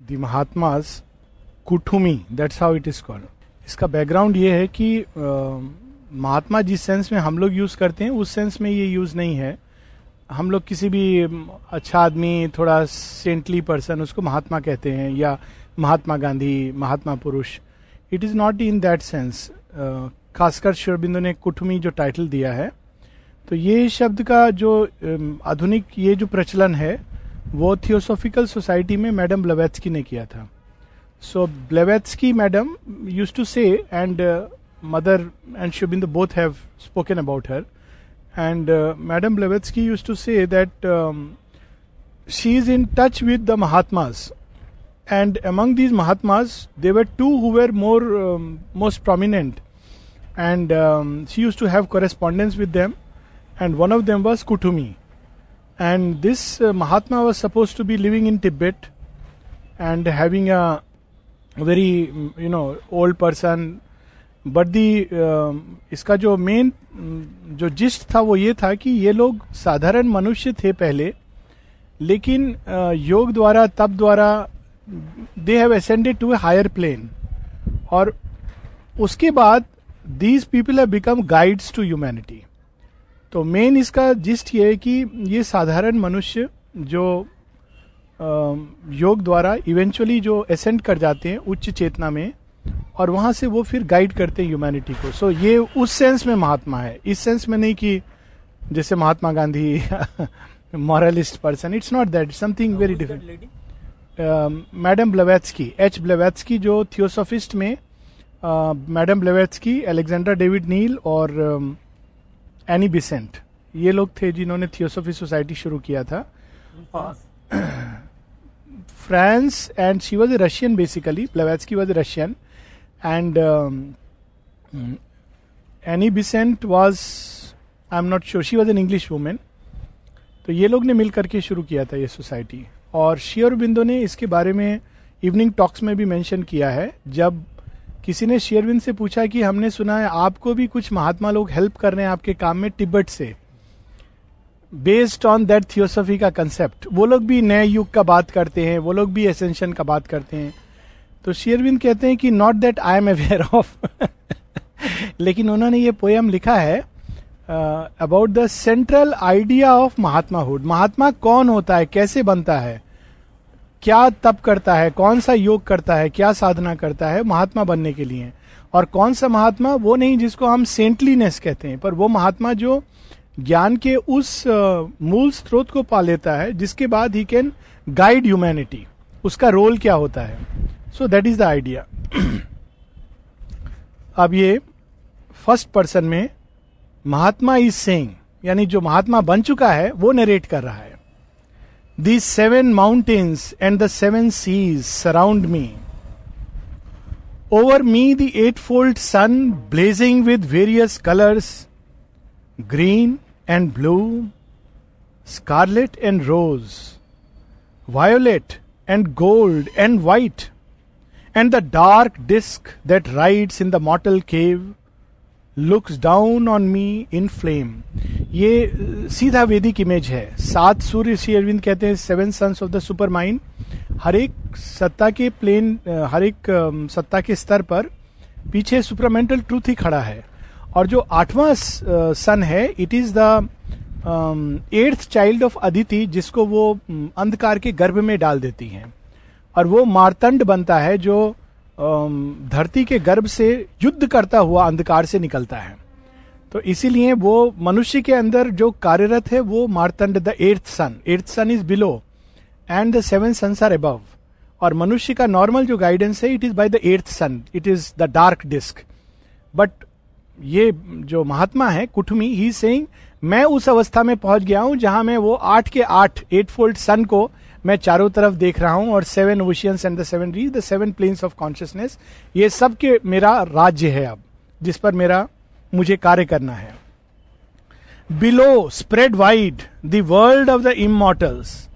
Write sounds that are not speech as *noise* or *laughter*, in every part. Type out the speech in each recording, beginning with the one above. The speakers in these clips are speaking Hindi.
The mahatmas Kuthumi that's how it is called इसका बैकग्राउंड ये है कि महात्मा जिस सेंस में हम लोग यूज़ करते हैं, उस सेंस में ये यूज़ नहीं है। हम लोग किसी भी अच्छा आदमी, थोड़ा सेंटली पर्सन उसको महात्मा कहते हैं, या महात्मा गांधी, महात्मा पुरुष it is not in that sense खासकर शिवबिंदु ने कुठुमी जो टाइटल दिया है तो ये शब्द का जो आधुनिक ये जो प्रचलन है वो थियोसोफिकल सोसाइटी में मैडम ब्लेवेत्सकी ने किया था। So Blavatsky madam use to say and mother and शुभिंद both have spoken about her and madam Blavatsky use to say that she is in touch with the mahatmas and among these mahatmas there were two who were more most prominent and she use to have correspondence with them and one of them was Kuthumi and this uh, mahatma was supposed to be living in tibet and having a very you know old person. But the इसका जो मेन जो जिस्ट था वो ये था कि ये लोग साधारण मनुष्य थे पहले लेकिन योग द्वारा तप द्वारा they have ascended to a higher plane और उसके बाद these people have become guides to humanity तो मेन इसका जिस्ट ये है कि ये साधारण मनुष्य जो योग द्वारा इवेंचुअली जो असेंड कर जाते हैं उच्च चेतना में और वहाँ से वो फिर गाइड करते हैं ह्यूमैनिटी को। सो so, ये उस सेंस में महात्मा है। इस सेंस में नहीं कि जैसे Mahatma Gandhi moralist person it's not that something very different madam Blavatsky H Blavatsky जो थियोसोफिस्ट में madam Blavatsky Alexander David Neel और एनी बिसेंट ये लोग थे जिन्होंने थियोसोफी सोसाइटी शुरू किया था। *clears throat* France and she was a Russian basically. Blavatsky was a Russian. And Annie Besant was I am not sure she was an English woman तो ये लोग ने मिल करके शुरू किया था ये सोसाइटी। और शेयर बिंदु ने इसके बारे में इवनिंग टॉक्स में भी मेंशन किया है जब किसी ने शेयरविंद से पूछा कि हमने सुना है आपको भी कुछ महात्मा लोग हेल्प कर रहे हैं आपके काम में तिब्बत से। बेस्ड ऑन दैट थियोसफी का कंसेप्ट वो लोग भी नए युग का बात करते हैं, वो लोग भी एसेंशन का बात करते हैं। तो शेयरविंद कहते हैं कि not that I am aware of लेकिन उन्होंने ये पोएम लिखा है about the central idea of mahatma hood महात्मा कौन होता है, कैसे बनता है? क्या तप करता है, कौन सा योग करता है, क्या साधना करता है, महात्मा बनने के लिए। और कौन सा महात्मा, वो नहीं जिसको हम सेंटलीनेस कहते हैं, पर वो महात्मा जो ज्ञान के उस मूल स्रोत को पा लेता है, जिसके बाद ही कैन गाइड ह्यूमैनिटी उसका रोल क्या होता है? So that is the idea अब ये फ़र्स्ट पर्सन में महात्मा इज़ सेइंग यानी जो महात्मा बन चुका है, वो नरेट कर रहा है। These seven mountains and the seven seas surround me. Over me, the eightfold sun, blazing with various colors green and blue, scarlet and rose, violet and gold and white, and the dark disk that rides in the mortal cave, looks down on me in flame ये सीधा वेदिक इमेज है। सात सूर्य, श्री अरविंद कहते हैं seven sons of the supermind हर एक सत्ता के प्लेन हर एक सत्ता के स्तर पर पीछे सुपरमेंटल ट्रूथ ही खड़ा है। और जो आठवां सन है it is the eighth child of Aditi जिसको वो अंधकार के गर्भ में डाल देती हैं। और वो मारतंड बनता है, जो धरती के गर्भ से युद्ध करता हुआ अंधकार से निकलता है। तो इसीलिए वो मनुष्य के अंदर जो कार्यरत है, वो Martand the earth sun. Earth sun is below and the seven sons are above और मनुष्य का नॉर्मल जो गाइडेंस है it is by the earth sun it is the dark disc but ये जो महात्मा है कुठमी ही सेइंग मैं उस अवस्था में पहुँच गया हूँ जहाँ मैं वो आठ के आठ एट फोल्ड सन को मैं चारों तरफ़ देख रहा हूँ और seven oceans and the seven rays the seven planes of consciousness ये सब के मेरा राज्य है अब, जिस पर मेरा, मुझे कार्य करना है। Below spread wide the world of the immortals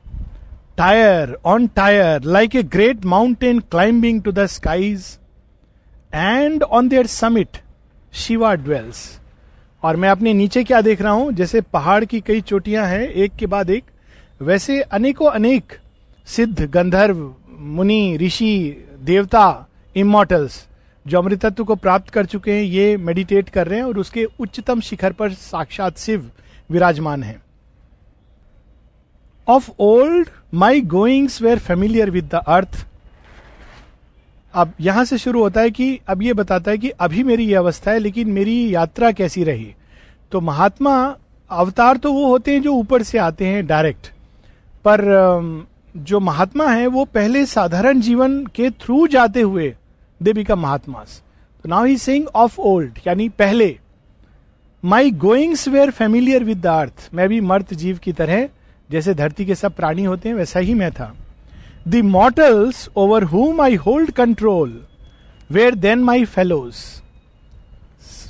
tier on tier like a great mountain climbing to the skies and on their summit Shiva dwells और मैं अपने नीचे क्या देख रहा हूँ? जैसे पहाड़ की कई चोटियाँ हैं, एक के बाद एक वैसे अनेकों अनेक सिद्ध, गंधर्व, मुनि, ऋषि, देवता इमोटल्स जो अमृतत्व को प्राप्त कर चुके हैं, ये मेडिटेट कर रहे हैं और उसके उच्चतम शिखर पर साक्षात शिव विराजमान है। Of old my goings were familiar with the earth अब यहाँ से शुरू होता है कि अब ये बताता है कि अभी मेरी ये अवस्था है, लेकिन मेरी यात्रा कैसी रही? तो महात्मा, अवतार तो वो होते हैं जो ऊपर से आते हैं डायरेक्ट पर जो महात्मा है, वो पहले साधारण जीवन के थ्रू जाते हुए दे बिकम महात्मास। तो now he sing of old यानी पहले। My goings were familiar with the earth मैं भी मर्त जीव की तरह, जैसे धरती के सब प्राणी होते हैं, वैसा ही मैं था। The mortals over whom I hold control were then my fellows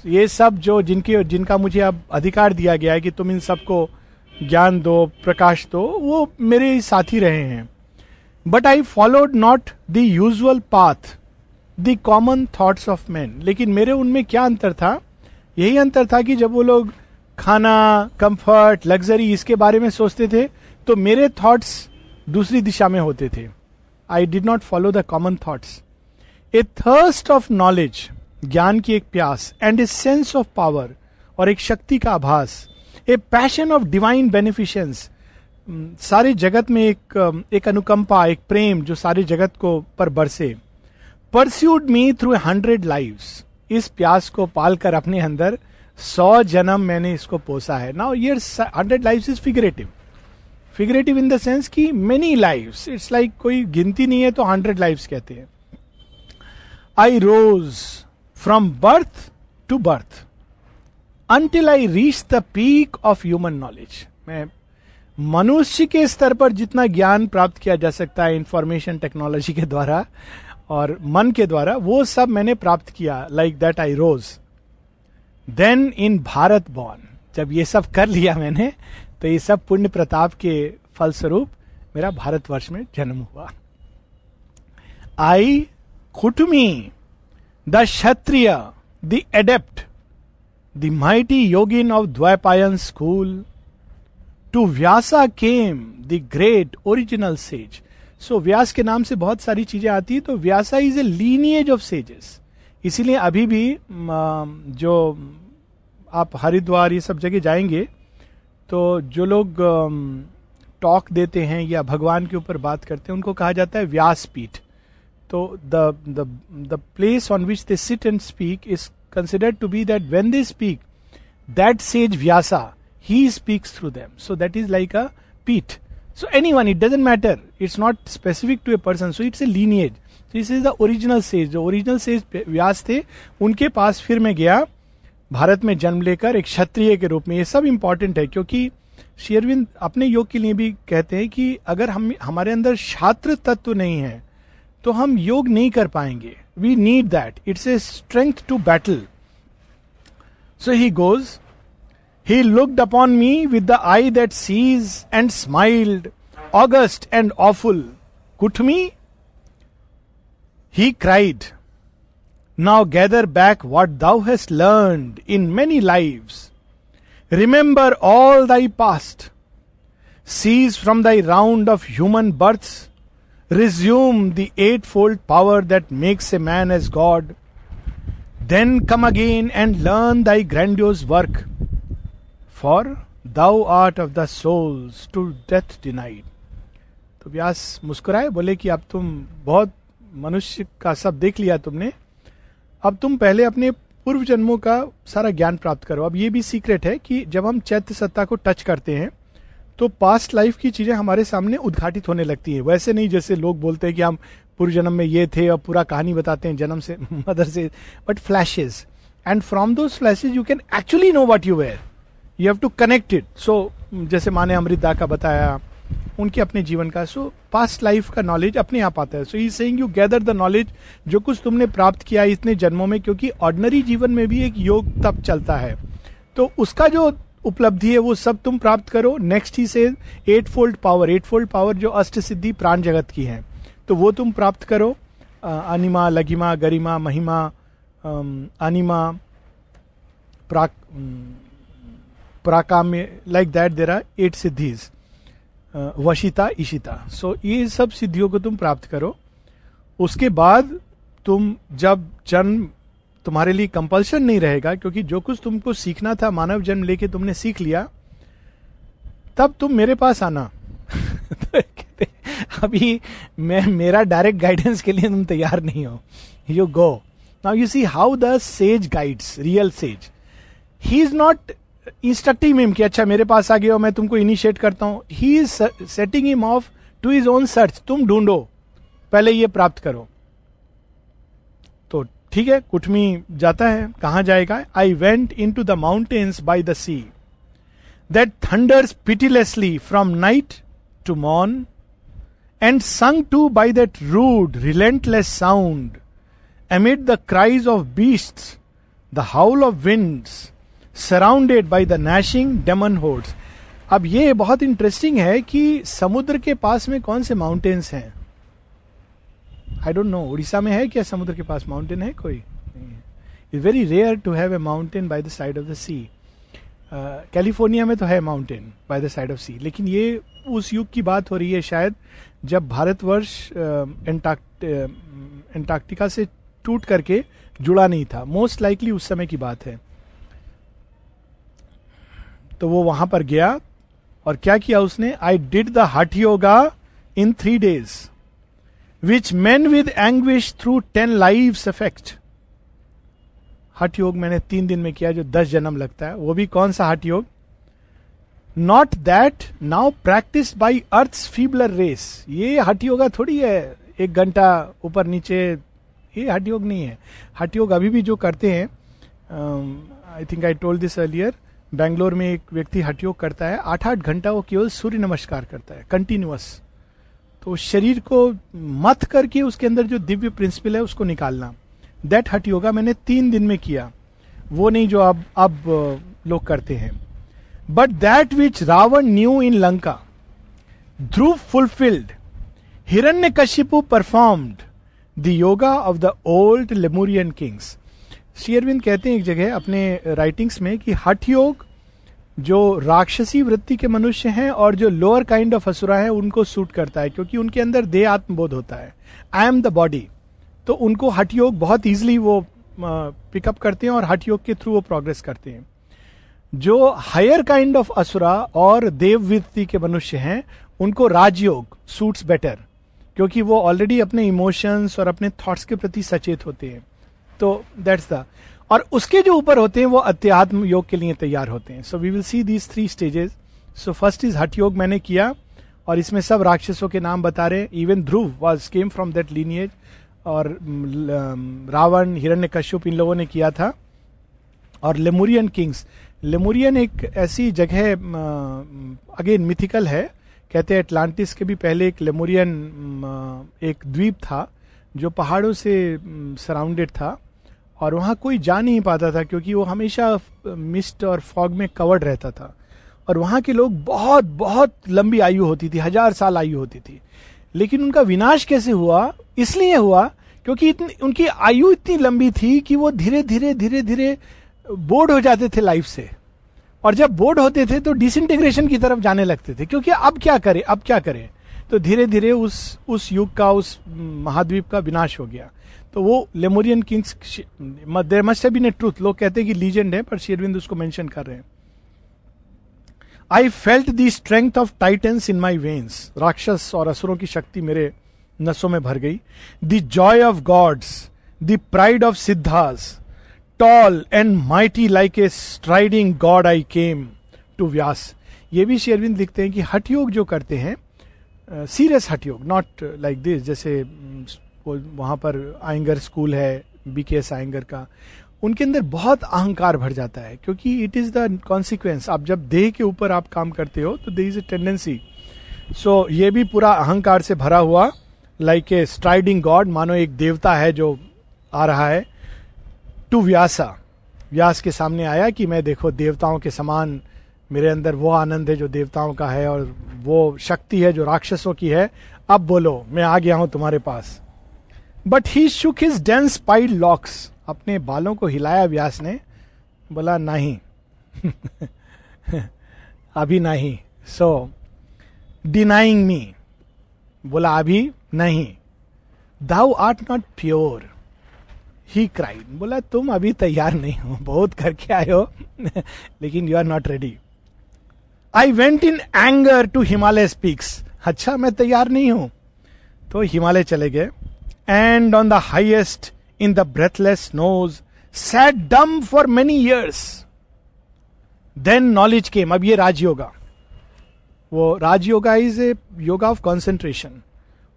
ये सब जो जिनके, जिनका मुझे अब अधिकार दिया गया है कि तुम इन सबको ज्ञान दो, प्रकाश दो, वो मेरे साथी रहे हैं। But I followed not the usual path the common thoughts of man लेकिन मेरे उनमें क्या अंतर था? यही अंतर था कि जब वो लोग खाना कंफर्ट लग्जरी इसके बारे में सोचते थे तो मेरे थॉट्स दूसरी दिशा में होते थे। I did not follow the common thoughts a thirst of knowledge ज्ञान की एक प्यास and a sense of power और एक शक्ति का आभास a passion of divine beneficence सारे जगत में एक um, एक अनुकंपा एक प्रेम जो सारे जगत को पर बरसे। Pursued me through hundred life इस प्यास को पालकर अपने अंदर सौ जन्म मैंने इसको पोसा है। नाउ ये hundred life is figurative figurative in the sense की मेनी लाइफ इट्स लाइक कोई गिनती नहीं है तो हंड्रेड लाइफ कहते हैं। I rose from birth to birth until I reach the peak of human knowledge मैं मनुष्य के स्तर पर जितना ज्ञान प्राप्त किया जा सकता है इंफॉर्मेशन टेक्नोलॉजी के द्वारा और मन के द्वारा, वो सब मैंने प्राप्त किया like that I rose then in Bharat born जब ये सब कर लिया मैंने तो ये सब पुण्य प्रताप के फलस्वरूप मेरा भारतवर्ष में जन्म हुआ। I Kuthumi the Kshatriya the adept the mighty yogin of Dvaipayana school to Vyasa came the great original sage so Vyas के नाम से बहुत सारी चीज़ें आती है तो Vyasa is a lineage of sages इसीलिए अभी भी जो आप हरिद्वार ये सब जगह जाएँगे तो जो लोग टॉक देते हैं या भगवान के ऊपर बात करते हैं उनको कहा जाता है व्यास पीठ तो the the place on which they sit and speak is considered to be that when they speak, that sage Vyasa, he speaks through them. So that is like a peat. So anyone, it doesn't matter. It's not specific to a person. So it's a lineage. So this is the original sage. जो ओरिजिनल सेज व्यास थे उनके पास फिर मैं गया भारत में जन्म लेकर एक क्षत्रिय के रूप में ये सब इंपॉर्टेंट है क्योंकि शेरविंद अपने योग के लिए भी कहते हैं कि अगर हम हमारे अंदर छात्र तत्व नहीं है तो हम योग नहीं कर पाएँगे. We need that it's a strength to battle so he goes he looked upon me with the eye that sees and smiled august and awful quoth me he cried now gather back what thou has learn in many live remember all thy past seize from thy round of human births resume the eight fold power that makes a man as god then come again and learn thy grand work for thou art of the souls to death denied तो व्यास मुस्कुराए, बोले कि अब तुम बहुत मनुष्य का सब देख लिया तुमने। अब तुम पहले अपने पूर्व जन्मों का सारा ज्ञान प्राप्त करो। अब ये भी सीक्रेट है कि जब हम चैत्य सत्ता को टच करते हैं तो पास्ट लाइफ की चीज़ें हमारे सामने उद्घाटित होने लगती है। वैसे नहीं, जैसे लोग बोलते हैं कि हम पूर्व जन्म में ये थे और पूरा कहानी बताते हैं जन्म से *laughs* मदर से but flashes and from those flashes you can actually know what you were you have to connect it so जैसे माने अमृता का बताया, उनके अपने जीवन का सो पास्ट लाइफ का नॉलेज अपने आप आता है। So he saying you gather the knowledge जो कुछ तुमने प्राप्त किया इतने जन्मों में, क्योंकि ऑर्डनरी जीवन में भी एक योग तब चलता है। तो उसका जो उपलब्धि है, वो सब तुम प्राप्त करो। Next he says eight fold power eight fold power जो अष्ट सिद्धि प्राण जगत की है तो वो तुम प्राप्त करो। अनिमा लगिमा गरिमा, महिमा अनिमा, प्राक प्राकाम्य like that there are eight siddhis Vashita इशिता सो ये सब सिद्धियों को तुम प्राप्त करो। उसके बाद तुम जब जन्म तुम्हारे लिए कंपल्शन नहीं रहेगा, क्योंकि जो कुछ तुमको सीखना था मानव जन्म लेके तुमने सीख लिया, तब तुम मेरे पास आना। *laughs* अभी मैं, मेरा डायरेक्ट गाइडेंस के लिए तुम तैयार नहीं हो। You go now you see how the sage guides real sage he is not instructing him कि अच्छा मेरे पास आ गया मैं तुमको इनिशिएट करता हूँ। He is setting him off to his own search तुम ढूंढो। पहले ये प्राप्त करो। ठीक है कुटमी जाता है कहाँ जाएगा? I went into the mountains by the sea that thunders pitilessly from night to morn and sang to by that rude relentless sound amid the cries of beast the howl of winds, surrounded by the gnashing demon hordes अब ये बहुत इंटरेस्टिंग है कि समुद्र के पास में कौन से माउंटेन्स हैं? आई डोंट नो उड़ीसा में है क्या? समुद्र के पास माउंटेन है कोई? Is very rare to have a mountain by the side of the sea California में तो है mountain by the side of sea लेकिन ये उस युग की बात हो रही है शायद जब भारतवर्ष एंटार्क्टिका uh, से टूट करके जुड़ा नहीं था। मोस्ट लाइकली उस समय की बात है। तो वो वहाँ पर गया और क्या किया उसने? I did the hatha yoga in three days which man with anguish through ten live effect hatha yoga मैंने तीन दिन में किया जो दस जन्म लगता है, वो भी कौन सा hatha yoga not that now practise by earth feebler race ये हट योगा थोड़ी है, एक घंटा ऊपर नीचे, ये हट योग नहीं है। हट योग अभी भी जो करते हैं I think I told this earlier Bangalore में एक व्यक्ति हट योग करता है, आठ आठ घंटा वो केवल सूर्य नमस्कार करता है कंटिन्यूअस तो शरीर को मत करके उसके अंदर जो दिव्य प्रिंसिपल है, उसको निकालना। दैट हट योगा मैंने तीन दिन में किया। वो नहीं जो अब अब लोग करते हैं। But that which Ravan knew in Lanka Dhruv fulfilled Hiranyakashipu performed the yoga of the old Lemurian kings शेयरविंद कहते हैं एक जगह अपने राइटिंग्स में कि हठ योग जो राक्षसी वृत्ति के मनुष्य हैं और जो लोअर काइंड ऑफ़ असुरा है, उनको सूट करता है, क्योंकि उनके अंदर देह आत्मबोध होता है। आई एम द बॉडी तो उनको हट योग बहुत इजिली वो पिकअप करते हैं और हट योग के थ्रू वो प्रोग्रेस करते हैं। जो हायर काइंड ऑफ़ असुरा और देव वृत्ति के मनुष्य हैं, उनको राजयोग सूट्स बेटर क्योंकि वो ऑलरेडी अपने इमोशंस और अपने थॉट्स के प्रति सचेत होते हैं। तो दैट्स द और उसके जो ऊपर होते हैं, वो अत्यात्म योग के लिए तैयार होते हैं। So we will see these three stages so first is hatha yoga मैंने किया, और इसमें सब राक्षसों के नाम बता रहे हैं। Even Dhruv was came from that lineage और रावण हिरण्य कश्यप इन लोगों ने किया था। और लेमुरियन किंग्स लेमुरियन एक ऐसी जगह अगेन मिथिकल है। कहते हैं अटलांटिस के भी पहले एक लेमोरियन एक द्वीप था, जो पहाड़ों से सराउंडेड था। और वहाँ कोई जा नहीं पाता था क्योंकि वो हमेशा मिस्ट और फॉग में कवर्ड रहता था। और वहाँ के लोग बहुत बहुत लंबी आयु होती थी, हज़ार साल आयु होती थी। लेकिन उनका विनाश कैसे हुआ? इसलिए हुआ क्योंकि इतनी, उनकी आयु इतनी लंबी थी कि वो धीरे धीरे धीरे धीरे बोर्ड हो जाते थे लाइफ से। और जब बोर्ड होते थे तो डिसइंटीग्रेशन की तरफ़ जाने लगते थे, क्योंकि अब क्या करें, अब क्या करें? तो धीरे धीरे उस उस युग का, उस महाद्वीप का विनाश हो गया। तो वो Lemurian kings there must be truth लोग कहते हैं कि लीजेंड है, पर शेरविंद उसको मेंशन कर रहे हैं। I felt the strength of titans in my veins राक्षस और असुरों की शक्ति मेरे नसों में भर गई। The joy of gods the pride of siddhas tall and mighty like a striding god I came to Vyas ये भी शेरविंद लिखते हैं कि हठ योग जो करते हैं सीरियस हठ योग नॉट लाइक दिस जैसे वहाँ पर आयंगर स्कूल है बी के एस आयंगर का, उनके अंदर बहुत अहंकार भर जाता है, क्योंकि इट इज़ द कॉन्सिक्वेंस आप जब देह के ऊपर आप काम करते हो तो there is a tendency so ये भी पूरा अहंकार से भरा हुआ लाइक ए स्ट्राइडिंग गॉड मानो एक देवता है जो आ रहा है टू व्यासा व्यास के सामने आया कि मैं देखो, देवताओं के समान, मेरे अंदर वो आनंद है जो देवताओं का है, और वो शक्ति है जो राक्षसों की है। अब बोलो, मैं आ गया हूँ तुम्हारे पास। But he shook his dense pied locks अपने बालों को हिलाया व्यास ने। बोला, नहीं। *laughs* अभी नहीं। सो डिनाइंग मी बोला, अभी नहीं। Thou art not pure he cried बोला, तुम अभी तैयार नहीं हो। बहुत करके आए हो। *laughs* लेकिन you are not ready I went in anger to Himalaya speaks अच्छा मैं तैयार नहीं हूँ। तो हिमालय चले गए। And on the highest in the breathless snows sat dumb for many years then knowledge came अब ये राजयोगा वो rajayoga is a yoga of concentration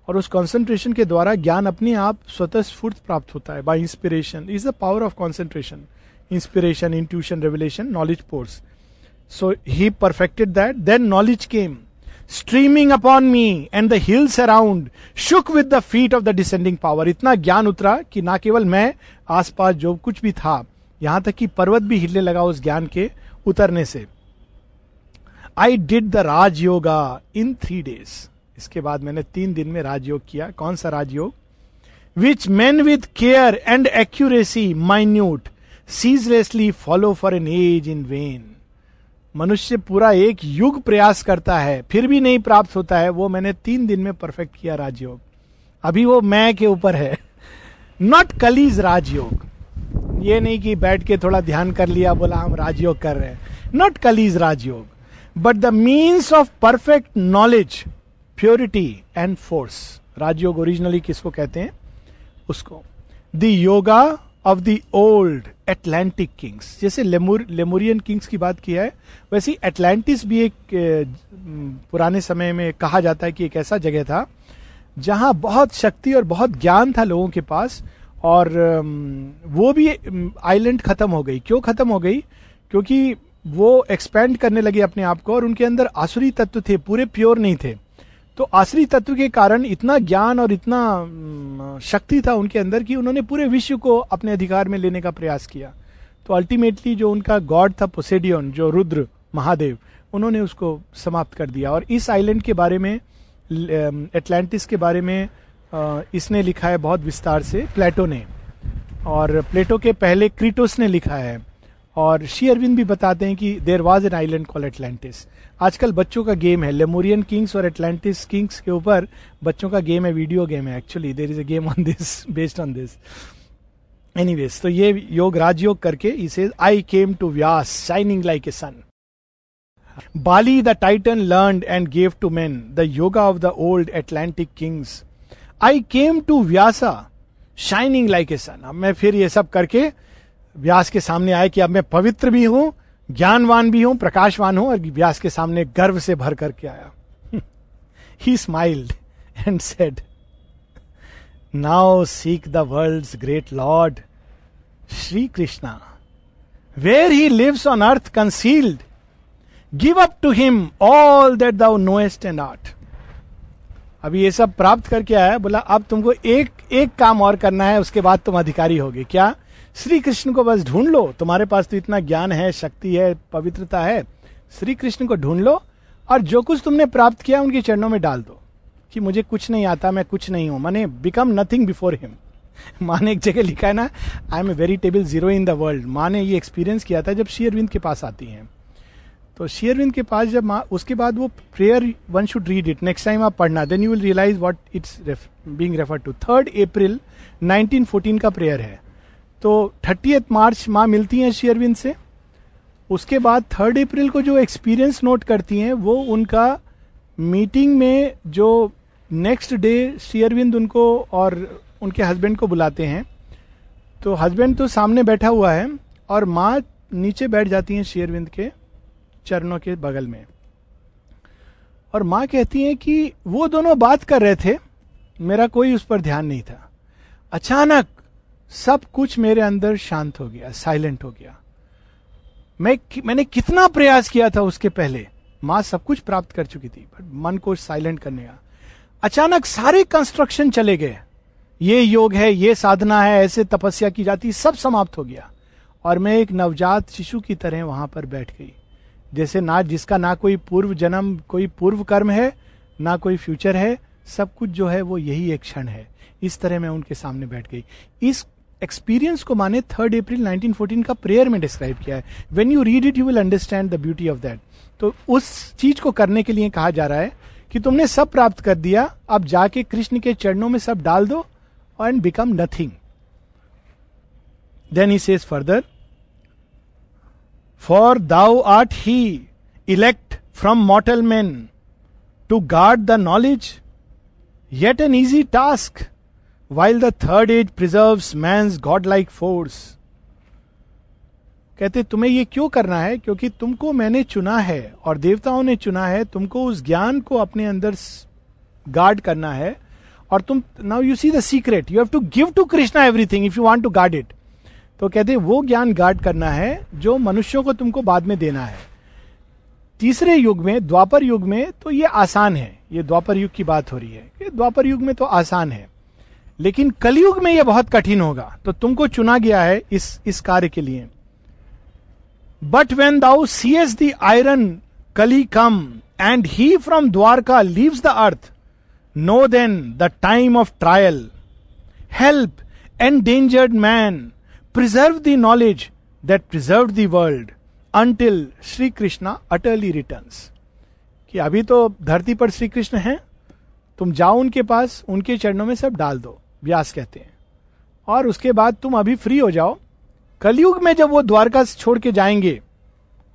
और उस कॉन्सेंट्रेशन के द्वारा ज्ञान अपने आप स्वतः स्फूर्त प्राप्त होता है by inspiration is the power of concentration inspiration intuition revelation knowledge pours so he perfected that then knowledge came streaming upon me and the hills around shook with the feet of the descending power इतना ज्ञान उतरा कि ना केवल मैं, आसपास जो कुछ भी था, यहाँ तक कि पर्वत भी हिलने लगा उस ज्ञान के उतरने से। I did the raja yoga in three days इसके बाद मैंने तीन दिन में राजयोग किया। कौन सा rajyoga which man with care and accuracy minute ceaselessly follow for an age in vain मनुष्य पूरा एक युग प्रयास करता है, फिर भी नहीं प्राप्त होता है, वो मैंने तीन दिन में परफेक्ट किया राजयोग। अभी वो मैं के ऊपर है। नॉट कलीज राजयोग। ये नहीं कि बैठ के थोड़ा ध्यान कर लिया, बोला हम राजयोग कर रहे हैं। Not Kali's rajyoga. But the means of perfect knowledge purity and force rajyoga originally किसको कहते हैं? उसको। The yoga of the old Atlantic kings जैसे लेमुर लेमुरियन किंग्स की बात किया है, वैसे एटलांटिस भी एक पुराने समय में कहा जाता है कि एक ऐसा जगह था, जहाँ बहुत शक्ति और बहुत ज्ञान था लोगों के पास, और वो भी आइलैंड खत्म हो गई। क्यों खत्म हो गई? क्योंकि वो एक्सपेंड करने लगे अपने आप को, और उनके अंदर आसुरी तत्व थे, पूरे प्योर नहीं थे। तो आश्री तत्व के कारण इतना ज्ञान और इतना शक्ति था उनके अंदर कि उन्होंने पूरे विश्व को अपने अधिकार में लेने का प्रयास किया। तो अल्टीमेटली जो उनका गॉड था पोसेडियन जो रुद्र, महादेव, उन्होंने उसको समाप्त कर दिया। और इस आइलैंड के बारे में एटलांटिस के बारे में इसने लिखा है बहुत विस्तार से प्लेटो ने। और प्लेटो के पहले क्रिटोस ने लिखा है। और शी अरविंद भी बताते हैं कि there was an island call Atlantis आजकल बच्चों का गेम है। लेमोरियन किंग्स और एटलांटिस किंग्स के ऊपर बच्चों का गेम है वीडियो गेम है। Actually there is a game on this based on this anyways तो ये योग, राजयोग करके इसे I came to Vyas shining like a sun Bali the titan learn and gave to man the yoga of the old Atlantic kings I came to Vyasa shining like a sun अब मैं फिर ये सब करके व्यास के सामने आए कि अब मैं पवित्र भी हूँ, ज्ञानवान भी हूँ, प्रकाशवान हूँ, और व्यास के सामने गर्व से भर करके आया। He smiled and said now seek the world great lord Shri Krishna where he lives on earth concealed give up to him all that thou knowest and art अभी ये सब प्राप्त करके आया, बोला, अब तुमको एक एक काम और करना है, उसके बाद तुम अधिकारी होगे। क्या? श्री कृष्ण को बस ढूंढ लो। तुम्हारे पास तो इतना ज्ञान है, शक्ति है, पवित्रता है। श्री कृष्ण को ढूंढ लो और जो कुछ तुमने प्राप्त किया उनके चरणों में डाल दो कि मुझे कुछ नहीं आता, मैं कुछ नहीं हूँ। मैंने बिकम नथिंग बिफोर हिम माँ ने एक जगह लिखा है ना I am a very table zero in the world माँ ने ये एक्सपीरियंस किया था जब शेयरविंद के पास आती हैं। तो शेयरविंद के पास जब माँ, उसके बाद वो prayer one should read it next time आप पढ़ना then you will realise what it's being refer to third April 1914 का प्रेयर है। तो थर्टी मार्च माँ मिलती हैं शेयरविंद से। उसके बाद थर्ड अप्रैल को जो एक्सपीरियंस नोट करती हैं, वो उनका मीटिंग में जो नेक्स्ट डे शेयरविंद उनको और उनके हस्बैंड को बुलाते हैं। तो हस्बैंड तो सामने बैठा हुआ है और माँ नीचे बैठ जाती हैं शेयरविंद के चरणों के बगल में। और माँ कहती हैं कि वो दोनों बात कर रहे थे, मेरा कोई उस पर ध्यान नहीं था। अचानक सब कुछ मेरे अंदर शांत हो गया साइलेंट हो गया। मैं मैंने कितना प्रयास किया था उसके पहले, माँ सब कुछ प्राप्त कर चुकी थी बट मन को साइलेंट करने का। अचानक सारे कंस्ट्रक्शन चले गए। ये योग है, ये साधना है, ऐसे तपस्या की जाती, सब समाप्त हो गया। और मैं एक नवजात शिशु की तरह वहाँ पर बैठ गई। जैसे ना, जिसका ना कोई पूर्व जन्म, कोई पूर्व कर्म है, ना कोई फ्यूचर है, सब कुछ जो है वो यही एक क्षण है। इस तरह मैं उनके सामने बैठ गई। इस एक्सपीरियंस को माने थर्ड अप्रैल 1914 का प्रेयर में डिस्क्राइब किया है। When you read it you will understand the beauty of that तो उस चीज़ को करने के लिए कहा जा रहा है कि तुमने सब प्राप्त कर दिया, अब जाके कृष्ण के चरणों में सब डाल दो and become nothing then he says further for thou art he elect from mortal man to guard the knowledge yet an easy task while the third age preserve मैं गॉड लाइक फोर्स कहते, तुम्हें ये क्यों करना है? क्योंकि तुमको मैंने चुना है और देवताओं ने चुना है। तुमको उस ज्ञान को अपने अंदर गार्ड करना है और तुम now you see the secret you have to give to Krishna everything if you want to guard it तो कहते, वो ज्ञान गार्ड करना है जो मनुष्यों को तुमको बाद में देना है। तीसरे युग में, द्वापर युग में तो ये आसान है। ये द्वापर युग की बात हो रही है। द्वापर युग में तो आसान है। लेकिन कलयुग में यह बहुत कठिन होगा। तो तुमको चुना गया है इस इस कार्य के लिए। But when thou seest the iron Kali come and he from Dwarka leaves the earth know then the time of trial help endangered man preserve the knowledge that preserve the world until Shri Krishna utterly return कि अभी तो धरती पर श्री कृष्ण है, तुम जाओ उनके पास, उनके चरणों में सब डाल दो। व्यास कहते हैं। और उसके बाद तुम अभी फ्री हो जाओ। कलयुग में जब वो द्वारका छोड़ के जाएँगे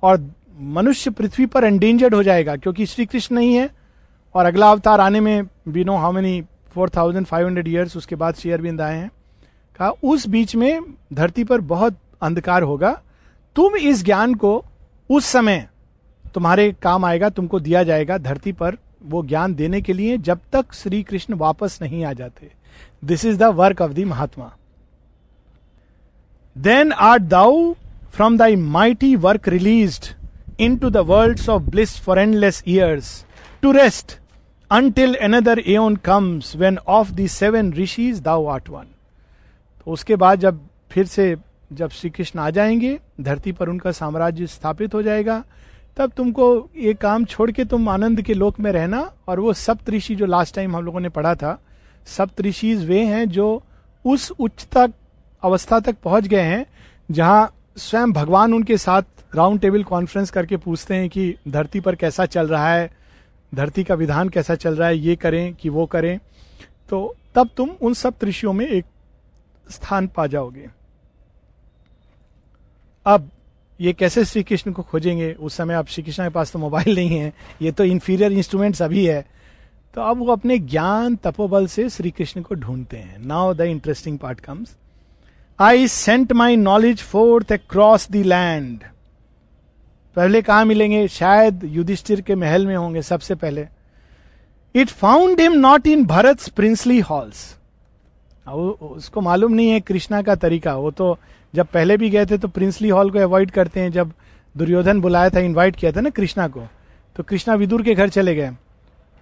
और मनुष्य पृथ्वी पर एंडेंजर्ड हो जाएगा, क्योंकि श्री कृष्ण नहीं है, और अगला अवतार आने में be know how many four thousand five hundred years उसके बाद श्री अरविंद आए हैं। कहा, उस बीच में धरती पर बहुत अंधकार होगा। तुम इस ज्ञान को उस समय तुम्हारे काम आएगा, तुमको दिया जाएगा धरती पर वो ज्ञान देने के लिए जब तक श्री कृष्ण वापस नहीं आ जाते। This is the work of the Mahatma then are thou from thy mighty work release into the world of bliss for endless years to rest until another aeon comes when of the seven rishis thou art one. तो उसके बाद जब फिर से जब श्री कृष्ण आ जाएँगे, धरती पर उनका साम्राज्य स्थापित हो जाएगा, तब तुमको ये काम छोड़ के तुम आनंद के लोक में रहना और वो सप्त ऋषि जो लास्ट टाइम हम लोगों ने पढ़ा था सप्त ऋषिज वे हैं जो उस उच्चता अवस्था तक पहुँच गए हैं, जहाँ स्वयं भगवान उनके साथ राउंड टेबल कॉन्फ्रेंस करके पूछते हैं कि धरती पर कैसा चल रहा है, धरती का विधान कैसा चल रहा है, ये करें कि वो करें। तो तब तुम उन सब ऋषियों में एक स्थान पा जाओगे। अब ये कैसे श्री कृष्ण को खोजेंगे? उस समय अब श्री कृष्ण के पास तो मोबाइल नहीं है, ये तो इंफीरियर इंस्ट्रूमेंट्स अभी है। तो अब वो अपने ज्ञान तपोबल से श्री कृष्ण को ढूंढते हैं। Now the interesting part comes I sent my knowledge forth across the land पहले कहा मिलेंगे? शायद युधिष्ठिर के महल में होंगे सबसे पहले। It found him not in Bharat princely halls उसको मालूम नहीं है कृष्णा का तरीका। वो तो जब पहले भी गए थे तो प्रिंसली हॉल को अवॉइड करते हैं। जब दुर्योधन बुलाया था इनवाइट किया था ना कृष्णा को तो कृष्णा विदुर के घर चले गए।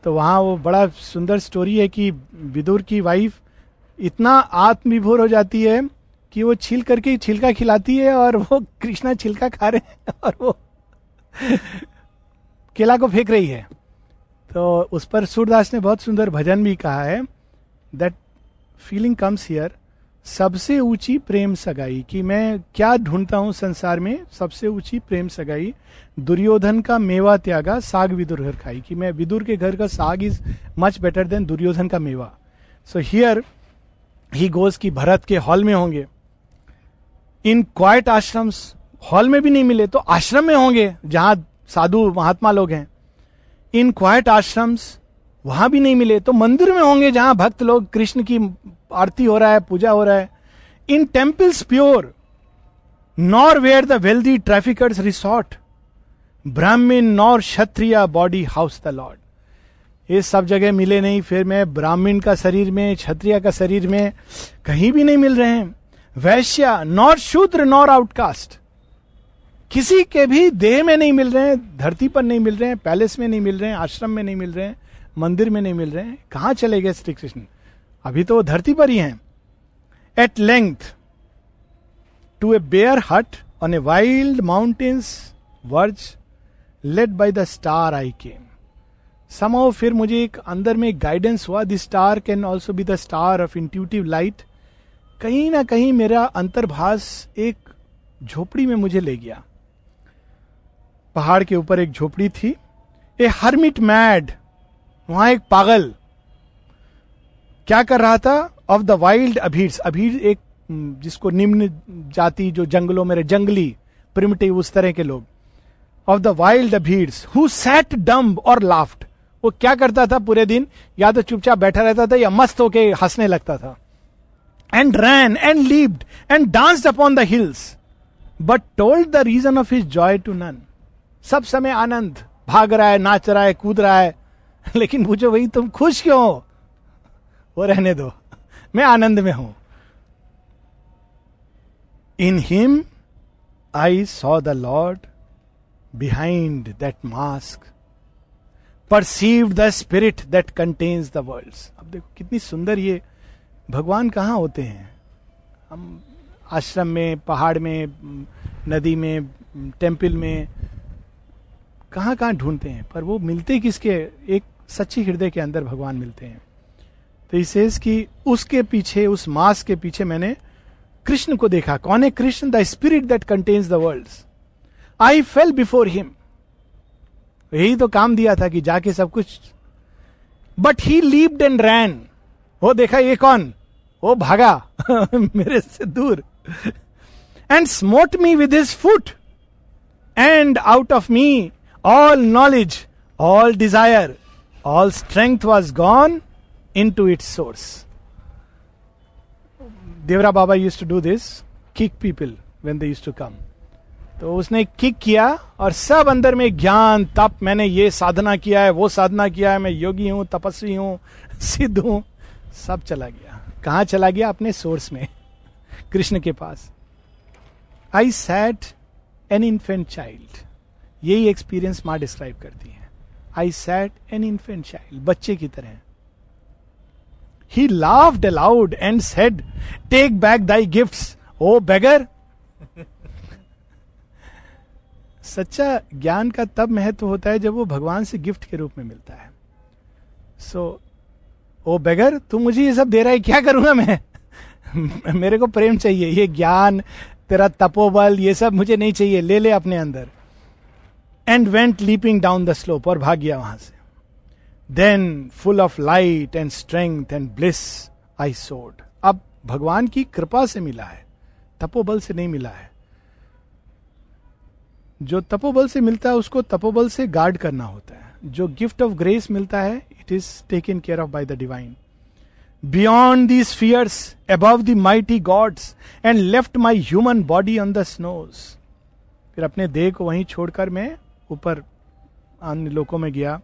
तो वहाँ वो बड़ा सुंदर स्टोरी है कि विदुर की वाइफ इतना आत्मविभोर हो जाती है कि वो छील करके छिलका खिलाती है और वो कृष्णा छिलका खा रहे हैं *laughs* और वो केला को फेंक रही है। तो उस पर सूरदास ने बहुत सुंदर भजन भी कहा है। दैट फीलिंग कम्स हियर सबसे ऊँची प्रेम सगाई कि मैं क्या ढूंढता हूँ संसार में? सबसे ऊँची प्रेम सगाई, दुर्योधन का मेवा त्यागा, साग विदुर घर खाई। कि मैं विदुर के घर का साग is much better than Duryodhan का मेवा। सो हियर ही गोज की भरत के हॉल में होंगे। इन क्वाइट आश्रम हॉल में भी नहीं मिले तो आश्रम में होंगे, जहाँ साधु महात्मा लोग हैं। इन क्वाइट आश्रम्स वहाँ भी नहीं मिले तो मंदिर में होंगे जहाँ भक्त लोग कृष्ण की आरती हो रहा है, पूजा हो रहा है। In temples pure nor where the wealthy traffickers resort Brahmin nor Kshatriya body house the lord ये सब जगह मिले नहीं, फिर मैं ब्राह्मण का शरीर में, क्षत्रिय का शरीर में कहीं भी नहीं मिल रहे हैं। वैश्य नॉर शूद्र नॉर आउटकास्ट किसी के भी देह में नहीं मिल रहे हैं, धरती पर नहीं मिल रहे हैं पैलेस में नहीं मिल रहे हैं, आश्रम में नहीं मिल रहे हैं। मंदिर में नहीं मिल रहे हैं। कहाँ चले गए श्री कृष्ण? अभी तो वो धरती पर ही हैं। At length to a bare hut on a wild mountains verge led by the star I came समाओ फिर मुझे एक अंदर में गाइडेंस हुआ। This star can also be the star of intuitive light कहीं ना कहीं मेरा अंतर्भाष एक झोपड़ी में मुझे ले गया। पहाड़ के ऊपर एक झोपड़ी थी। ए हर्मिट मैड वहाँ एक पागल क्या कर रहा था? Of the wild Abhir Abhir एक जिसको निम्न जाति, जो जंगलों में जंगली प्रिमिटिव उस तरह के लोग। Of the wild Abhirs who set dumb और लाफ्ट वो क्या करता था पूरे दिन? या तो चुपचाप बैठा रहता था या मस्त होके हंसने लगता था। And ran and leaved and danced upon the hills but told the reason of his joy to none सब समय आनंद। भाग रहा है, नाच रहा है, कूद रहा है। *laughs* लेकिन पूछो भाई तुम खुश क्यों हो? वो रहने दो। मैं आनंद में हूँ। In him I saw the lord behind that mask perceive the spirit that contains the world अब देखो, कितनी सुंदर ये भगवान कहाँ होते हैं? हम आश्रम में, पहाड़ में, नदी में टेंपल में कहाँ कहाँ ढूंढते हैं? पर वो मिलते किसके? एक सच्ची हृदय के अंदर भगवान मिलते हैं। तो इसे कि उसके पीछे, उस मास के पीछे मैंने कृष्ण को देखा। कौन है Krishna? The spirit that contains the world I fell before him यही तो काम दिया था कि जाके सब कुछ। But he lived and ran वो देखा, ये कौन? वो भागा। *laughs* मेरे से दूर। And smote me with his foot and out of me all knowledge all desire all strength was gone into its source Devra Baba use to do this kick people when they use to come तो उसने किक किया और सब अंदर में ज्ञान, तप, मैंने ये साधना किया है, वो साधना किया है, मैं योगी हूँ, तपस्वी हूँ, *laughs* सिद्ध हूँ, सब चला गया। कहा चला गया? अपने सोर्स में, *laughs* कृष्ण के पास। I sat an infant child यही एक्सपीरियंस माँ डिस्क्राइब करती है। I sat an infant child बच्चे की तरह। He laughed aloud and said take back thy gift O beggar सच्चा ज्ञान का तब महत्व होता है जब वो भगवान से गिफ्ट के रूप में मिलता है। सो ओ बेगर तू मुझे ये सब दे रहा है, क्या करूँगा मैं? *laughs* मेरे को प्रेम चाहिए, ये ज्ञान, तेरा तपोबल, ये सब मुझे नहीं चाहिए, ले ले अपने अंदर। And went leaping down the slope और भाग गया वहाँ से। Then full of light and strength and bliss I soared अब भगवान की कृपा से मिला है, तपोबल से नहीं मिला है। जो तपोबल से मिलता है, उसको तपोबल से गार्ड करना होता है। जो गिफ्ट ऑफ़ ग्रेस मिलता है it is taken care of by the divine beyond these fires above the mighty gods and left my human body on the snows फिर अपने देह को वहीं छोड़कर मैं ऊपर अन्य लोगों में गया।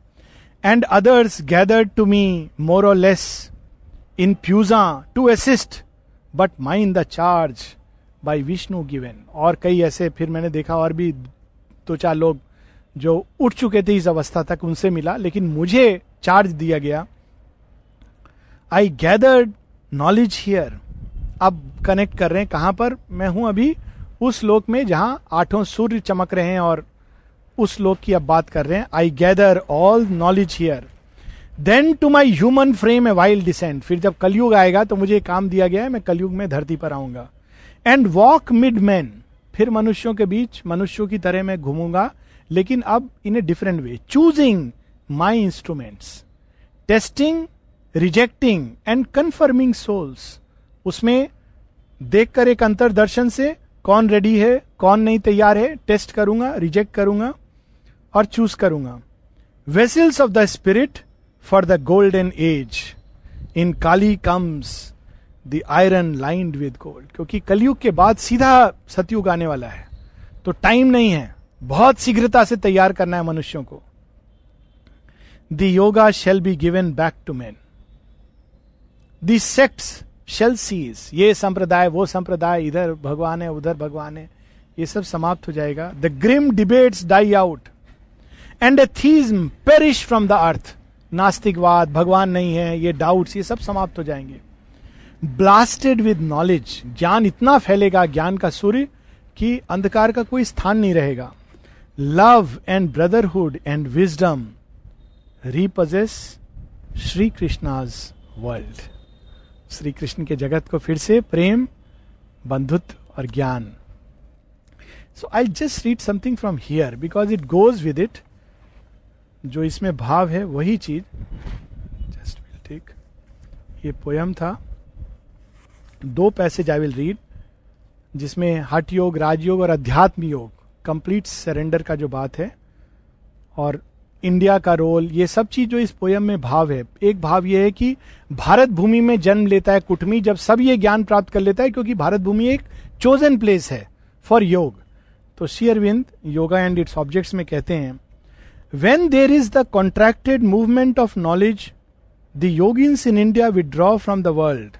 And others gathered to me more और less impure to assist but mine the charge by Vishnu given और कई ऐसे फिर मैंने देखा और भी दो चार लोग जो उठ चुके थे इस अवस्था तक उनसे मिला, लेकिन मुझे चार्ज दिया गया। आई गैदर्ड नॉलेज हियर अब कनेक्ट कर रहे हैं कहाँ पर? मैं हूँ अभी उस लोक में जहाँ आठों सूर्य चमक रहे हैं और उस लोक की अब बात कर रहे हैं। I gather all knowledge here then to my human frame a wild descent फिर जब कलयुग आएगा तो मुझे काम दिया गया है, मैं कलयुग में धरती पर आऊँगा। एंड वॉक मिड मैन फिर मनुष्यों के बीच, मनुष्यों की तरह मैं घूमूँगा, लेकिन अब in a different way choosing my instruments testing rejecting and confirming souls उसमें देखकर एक अंतर दर्शन से कौन रेडी है, कौन नहीं तैयार है टेस्ट करूँगा रिजेक्ट करूँगा। और चूज़ करूँगा। Vessels of the spirit for the golden age in Kali comes the iron lined with gold क्योंकि कलयुग के बाद सीधा सतयुग आने वाला है। तो टाइम नहीं है। बहुत शीघ्रता से तैयार करना है मनुष्यों को। The yoga shall be given back to man the sects shall cease ये संप्रदाय, वो संप्रदाय, इधर भगवान है, उधर भगवान है। ये सब समाप्त हो जाएगा। The grim debates die out and atheism perish from the earth नास्तिकवाद, भगवान नहीं है, ये डाउट्स ये सब समाप्त हो जाएँगे। ब्लास्टेड विद नॉलेज ज्ञान इतना फैलेगा, ज्ञान का सूर्य, कि अंधकार का कोई स्थान नहीं रहेगा। Love and brotherhood and wisdom reposes Shri Krishna's world Shri Krishna के जगत को फिर से प्रेम, बंधुत्व और ज्ञान। So I just read something from here because it goes with it जो इसमें भाव है वही चीज़। जस्ट विल टेक ये पोयम था। दो पैसेज आई विल रीड जिसमें हट योग राजयोग और अध्यात्म योग कंप्लीट सरेंडर का जो बात है और इंडिया का रोल ये सब चीज़ जो इस पोयम में भाव है। एक भाव ये है कि भारत भूमि में जन्म लेता है कुटमी जब सब ये ज्ञान प्राप्त कर लेता है क्योंकि भारत भूमि एक चोजन प्लेस है फॉर योग। तो Shri Aurobindo yoga and its objects में कहते हैं when there is the contracted movement of knowledge the yogins in India withdraw from the world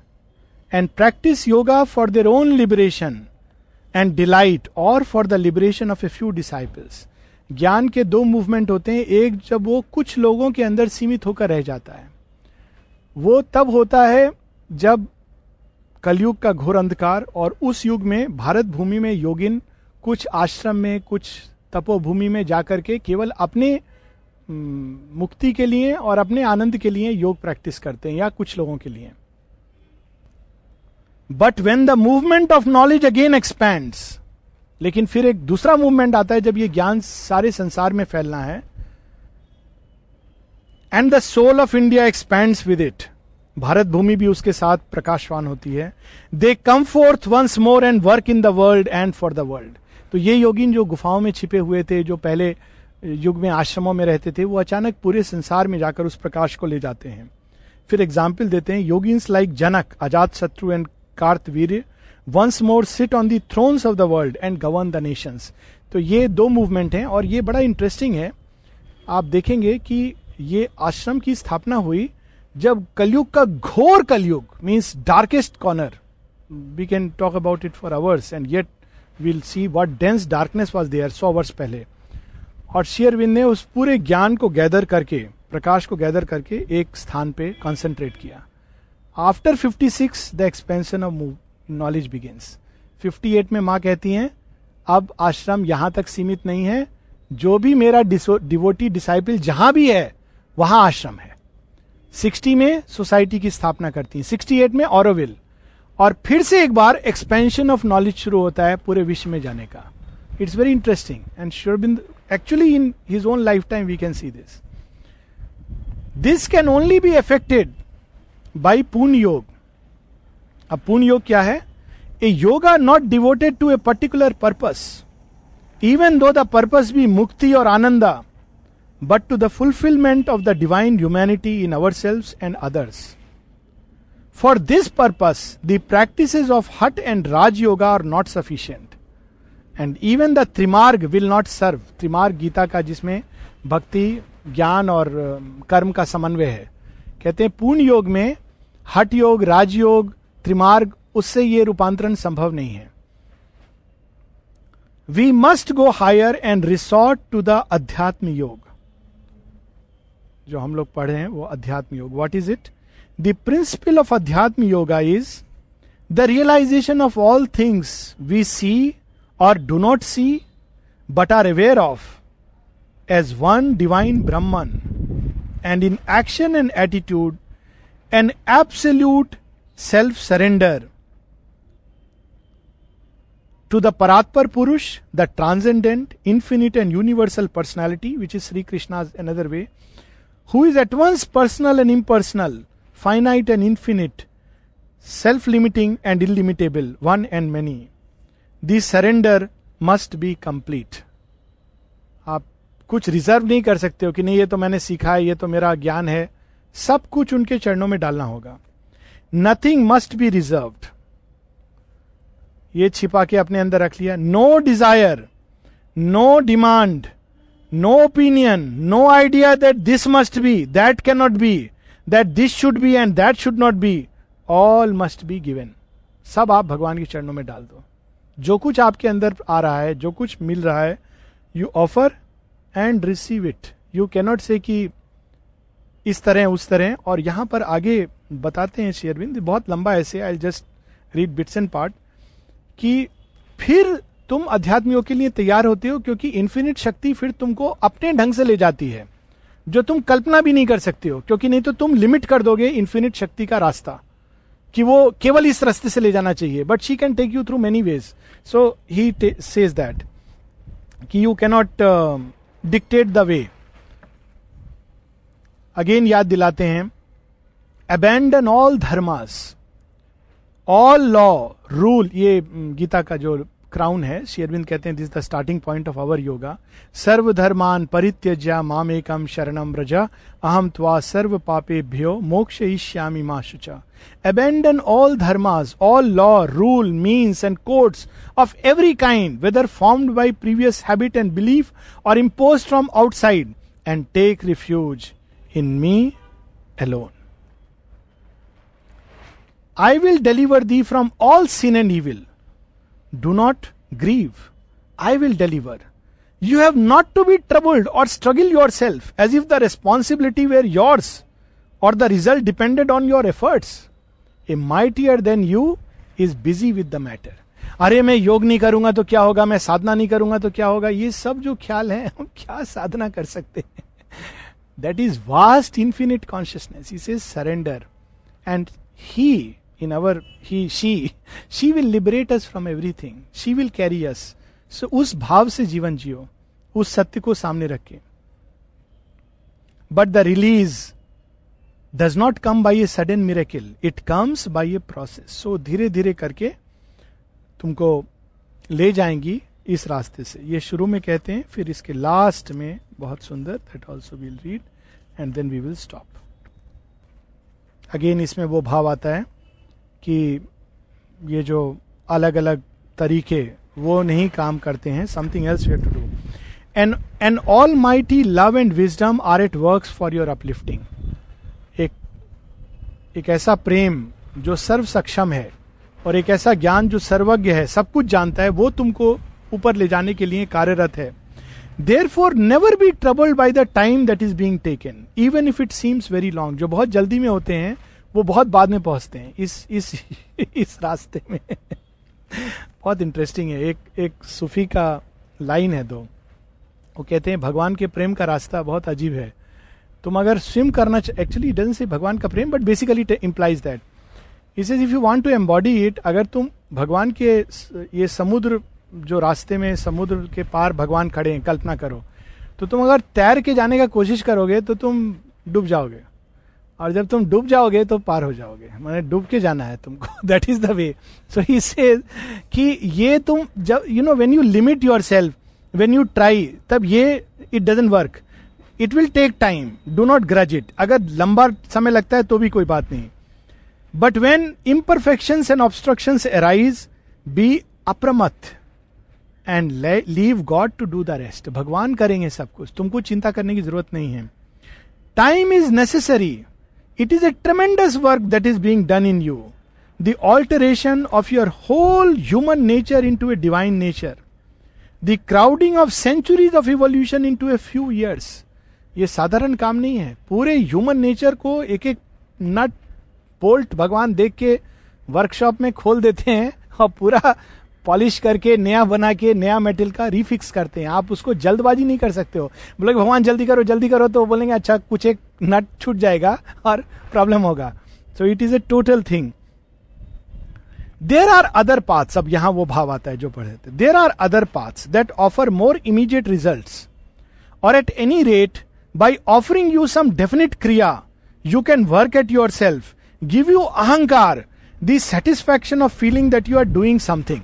and practise yoga for their own liberation and delight और for the liberation of a few disciples ज्ञान के दो मूवमेंट होते हैं। एक जब वो कुछ लोगों के अंदर सीमित होकर रह जाता है। वो तब होता है जब कलयुग का घोर अंधकार और उस युग में भारत भूमि में योगिन कुछ आश्रम में, कुछ तपोभूमि में जाकर के केवल अपने मुक्ति के लिए और अपने आनंद के लिए योग प्रैक्टिस करते हैं या कुछ लोगों के लिए। But when the movement of knowledge again expands लेकिन फिर एक दूसरा मूवमेंट आता है जब ये ज्ञान सारे संसार में फैलना है and the soul of India expand with it Bharat भूमि भी उसके साथ प्रकाशवान होती है they come forth once more and work in the world and for the world तो ये योगिन जो गुफाओं में छिपे हुए थे, जो पहले युग में आश्रमों में रहते थे, वो अचानक पूरे संसार में जाकर उस प्रकाश को ले जाते हैं। फिर एग्ज़ाम्पल देते हैं, yogins like Janak Ajatashatru and Kartavir once more sit on the thrones of the world and govern the nations तो ये दो मूवमेंट हैं और ये बड़ा इंटरेस्टिंग है। आप देखेंगे कि ये आश्रम की स्थापना हुई जब कलयुग का घोर कलयुग means darkest corner we can talk about it for hours and yet will see what dense darkness was there सौ वर्ष पहले और शेयरविंद ने उस पूरे ज्ञान को गैदर करके, प्रकाश को गैदर करके एक स्थान पे कॉन्सेंट्रेट किया। After 56 the expansion of knowledge begins 58 में माँ कहती हैं, अब आश्रम यहाँ तक सीमित नहीं है। जो भी मेरा डिवोटी डिसाइपल जहाँ भी है, वहाँ आश्रम है। 60 में सोसाइटी की स्थापना करती है। 68 में औरविल और फिर से एक बार एक्सपेंशन ऑफ़ नॉलेज शुरू होता है पूरे विश्व में जाने का। It's very interesting and Sri Aurobindo actually in his own lifetime we can see this this can only be effected by पूर्ण योग अब पूर्ण योग क्या है? A yoga not devoted to a particular purpose even though the purpose be mukti और ananda but to the fulfilment of the divine humanity in our selves and others for this purpose the practice of hatha and yoga are not sufficient and even the trimarga will not serve त्रिमार्ग Gita का जिसमें भक्ति ज्ञान और कर्म का समन्वय है कहते हैं पूर्ण योग में हट योग राजयोग त्रिमार्ग उससे ये रूपांतरण संभव नहीं है we must go higher and resort to the adhyatma yoga जो हम लोग पढ़े हैं, वो अध्यात्म योग what is it The principle of Adhyatma Yoga is the realization of all things we see or do not see but are aware of as one divine Brahman, and in action and attitude, an absolute self surrender to the Paratpar Purush, the transcendent, infinite, and universal personality, which is Sri Krishna's another way, who is at once personal and impersonal. Finite and infinite, self limiting and illimitable, one and many. This surrender must be complete. आप कुछ रिज़र्व नहीं कर सकते हो कि नहीं ये तो मैंने सीखा है ये तो मेरा ज्ञान है। सब कुछ उनके चरणों में डालना होगा। नथिंग मस्ट बी रिज़र्व ये छिपा के अपने अंदर रख लिया। No desire no demand no opinion no idea that this must be that can not be that this should be and that should not be all must be given सब आप भगवान के चरणों में डाल दो। जो कुछ आपके अंदर आ रहा है, जो कुछ मिल रहा है you offer and receive it you cannot say कि इस तरह उस तरह और यहाँ पर आगे बताते हैं शेयरविंद बहुत लंबा ऐसे I just read bits and part कि फिर तुम अध्यात्मियों के लिए तैयार होते हो, क्योंकि इन्फिनिट शक्ति फिर तुमको अपने ढंग से ले जाती है। जो तुम कल्पना भी नहीं कर सकते हो, क्योंकि नहीं तो तुम लिमिट कर दोगे इन्फिनिट शक्ति का रास्ता, कि वो केवल इस रास्ते से ले जाना चाहिए। But she can take you through many ways so he says that कि you cannot dictate the way again याद दिलाते हैं। Abandon all dharmas all law rule ये गीता का जो क्राउन है। शेयरविंद कहते हैं this the starting point of our yoga सर्वधर्मान परित्यज्य मामेकम शरणम रजा अहम त्वा सर्व पापेभ्यो मोक्ष इष्यामि मा शुच। Abandon all dharmas all law rule means and courts of every kind whether formed by previous habit and belief और imposed from outside and take refuge in me alone I will deliver thee from all sin and evil do not grieve I will deliver you have not to be troubled और struggle yourself as if the responsibility were yours और the result depended on your efforts a mightier than you is busy with the matter अरे, मैं योग नहीं करूँगा तो क्या होगा? मैं साधना नहीं करूँगा तो क्या होगा? ये सब जो ख्याल है, हम क्या साधना कर सकते हैं? That is vast infinite consciousness is surrender and he in our, he, she she will liberate us from everything. She will carry us. So, उस भाव से जीवन जियो, उस सत्य को सामने रखे। But the release does not come by a sudden miracle it comes by a process so धीरे धीरे करके तुमको ले जाएँगी इस रास्ते से। ये शुरू में कहते हैं, फिर इसके लास्ट में बहुत सुंदर that also will read and then we will stop again इसमें वो भाव आता है। कि ये जो अलग अलग तरीके, वो नहीं काम करते हैं something else you to do and an almighty love and wisdom are it work for your uplifting एक एक ऐसा प्रेम जो सर्व सक्षम है, और एक ऐसा ज्ञान जो सर्वज्ञ है, सब कुछ जानता है, वो तुमको ऊपर ले जाने के लिए कार्यरत है। Therefore never be troubled by the time that is being taken even if it seems very long जो बहुत जल्दी में होते हैं वो बहुत बाद में पहुँचते हैं, इस इस *laughs* इस रास्ते में। बहुत इंटरेस्टिंग है। एक एक सूफी का लाइन है दो। वो कहते हैं, भगवान के प्रेम का रास्ता बहुत अजीब है। तुम अगर स्विम करना एक्चुअली डजन से भगवान का प्रेम बट बेसिकली इम्प्लाइज दैट इस is if you want to embody it अगर तुम भगवान के ये समुद्र, जो रास्ते में समुद्र के पार भगवान खड़े हैं, कल्पना करो तो तुम अगर तैर के जाने का कोशिश करोगे तो तुम डूब जाओगे। और जब तुम डूब जाओगे तो पार हो जाओगे। मैंने डूब के जाना है तुमको। That is the way so he say कि ये तुम जब you know when you limit yourself when you try तब ये it doesn't work it will take time do not grudge it अगर लंबा समय लगता है तो भी कोई बात नहीं। But when imperfection and obstruction arise be अप्रमथ and leave God to do the rest भगवान करेंगे सब कुछ। तुमको चिंता करने की ज़रूरत नहीं है। Time is necessary It is a tremendous work that is being done in you. The alteration of your whole human nature into a divine nature. The crowding of centuries of evolution into a few years. ये साधारण काम नहीं है पूरे ह्यूमन नेचर को एक एक नट बोल्ट भगवान देख के वर्कशॉप में खोल देते हैं और पूरा पॉलिश करके, नया बना के नया मेटल का रिफिक्स करते हैं। आप उसको जल्दबाजी नहीं कर सकते हो। बोले भगवान, जल्दी करो जल्दी करो। तो बोलेंगे अच्छा कुछ एक नट छूट जाएगा और प्रॉब्लम होगा। So it is a total thing there are other paths अब यहाँ वो भाव आता है जो पढ़े थे। There are other paths that offer more immediate result और at any rate by offering you some definite kriya you can work at yourself give you ahankar the satisfaction of feeling that you are doing something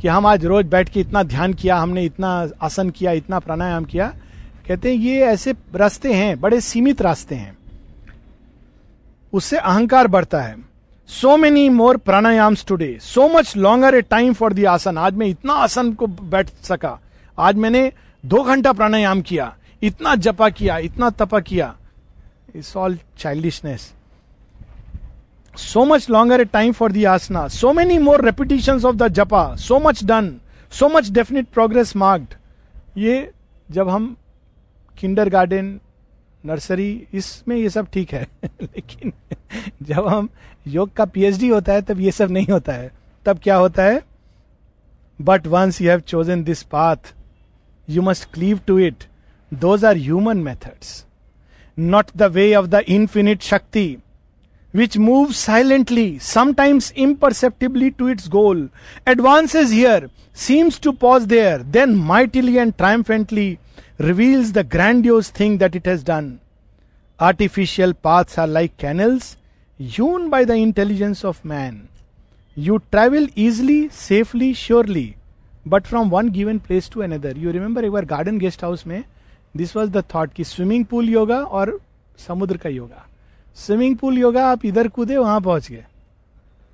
कि हम आज रोज बैठ के इतना ध्यान किया, हमने इतना आसन किया, इतना प्राणायाम किया। कहते हैं, ये ऐसे रास्ते हैं, बड़े सीमित रास्ते हैं। उससे अहंकार बढ़ता है। So many more pranayama today so much longer a time for the asana. आज मैं इतना आसन को बैठ सका। आज मैंने दो घंटा प्राणायाम किया, इतना जपा किया, इतना तपा किया। It's all childishness so much longer a time for the asana, so many more repetitions of the japa, so much done, so much definite progress marked. ये जब हम किंडर गार्डन नर्सरी इसमें ये सब ठीक है। *laughs* लेकिन जब हम योग का पीएचडी होता है तब ये सब नहीं होता है। तब क्या होता है? But once you have chosen this path you must cleave to it those are human methods not the way of the infinite shakti which moves silently, sometimes imperceptibly to its goal, advances here, seems to pause there, then mightily and triumphantly reveals the grandiose thing that it has done. Artificial paths are like canals, यून by the intelligence of man you travel easily safely surely but from one given place to another you remember एक बार गार्डन गेस्ट हाउस में दिस वॉज द थॉट कि स्विमिंग पूल योगा और समुद्र का योगा Swimming pool yoga आप इधर कूदे, वहाँ पहुँच गए।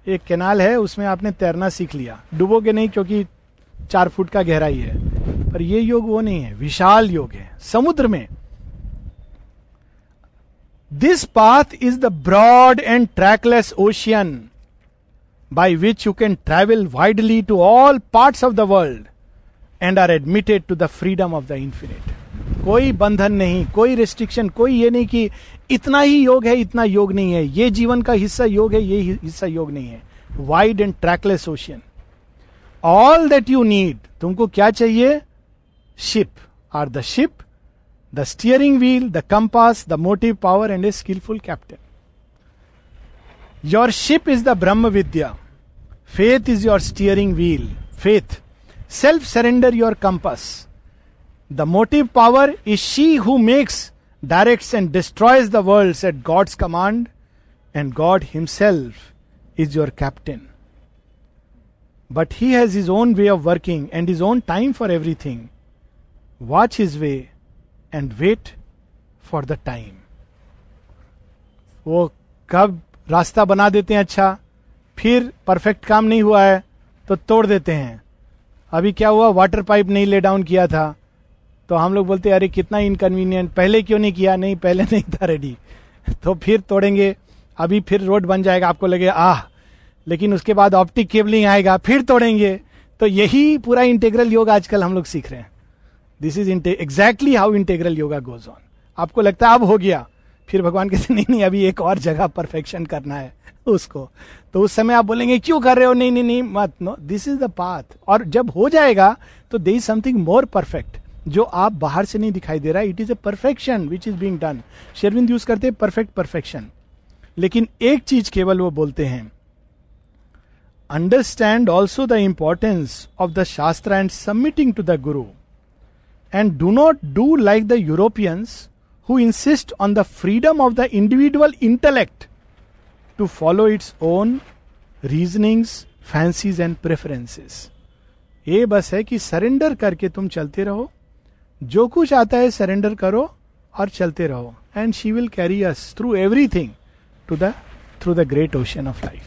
एक कैनाल है, उसमें आपने तैरना सीख लिया। डूबोगे नहीं क्योंकि चार फुट का गहराई है। पर ये योग वो नहीं है, विशाल योग है। समुद्र में। This path is the broad and trackless ocean by which you can travel widely to all part of the world and are admitted to the freedom of the infinite कोई बंधन नहीं, कोई रिस्ट्रिक्शन कोई ये नहीं कि इतना ही योग है, इतना योग नहीं है। ये जीवन का हिस्सा योग है, ये हिस्सा योग नहीं है। Wide and trackless ocean all that you need तुमको क्या चाहिए? Ship are the ship the steering wheel the compass the motive power and a skillful captain your ship is the Brahma Vidya faith is your steering wheel faith self surrender your compass the motive power is she who makes directs and destroys the worlds at God's command, and God Himself is your captain. But He has His own way of working and His own time for everything. Watch His way and wait for the time. वो कब रास्ता बना देते हैं अच्छा फिर परफेक्ट काम नहीं हुआ है तो तोड़ देते हैं अभी क्या हुआ वाटर पाइप नहीं ले डाउन किया था तो हम लोग बोलते, अरे, कितना इनकन्वीनियंट पहले क्यों नहीं किया? नहीं, पहले नहीं था रेडी *laughs* तो फिर तोड़ेंगे। अभी फिर रोड बन जाएगा, आपको लगे आह! लेकिन उसके बाद ऑप्टिक केबलिंग आएगा, फिर तोड़ेंगे। तो यही पूरा इंटेग्रल योग आजकल हम लोग सीख रहे हैं। This is exactly how integral yoga goes on आपको लगता है, अब हो गया। फिर भगवान कहते, नहीं नहीं, अभी एक और जगह परफेक्शन करना है *laughs* उसको। तो उस समय आप बोलेंगे, क्यों कर रहे हो? नहीं नहीं नहीं, मत no this is the path और जब हो जाएगा तो there is something more perfect जो आप बाहर से नहीं दिखाई दे रहा है it is a perfection which is being done शेरविंद यूज़ करते हैं परफेक्ट परफेक्शन लेकिन एक चीज़ केवल वो बोलते हैं understand also the importance of the shastra and submitting to the guru and do not do like the Europeans who insist on the freedom of the individual intellect to follow its own reasonings fancies and preferences ये बस है कि सरेंडर करके तुम चलते रहो। जो कुछ आता है सरेंडर करो और चलते रहो। And she will carry us through everything to the through the great ocean of life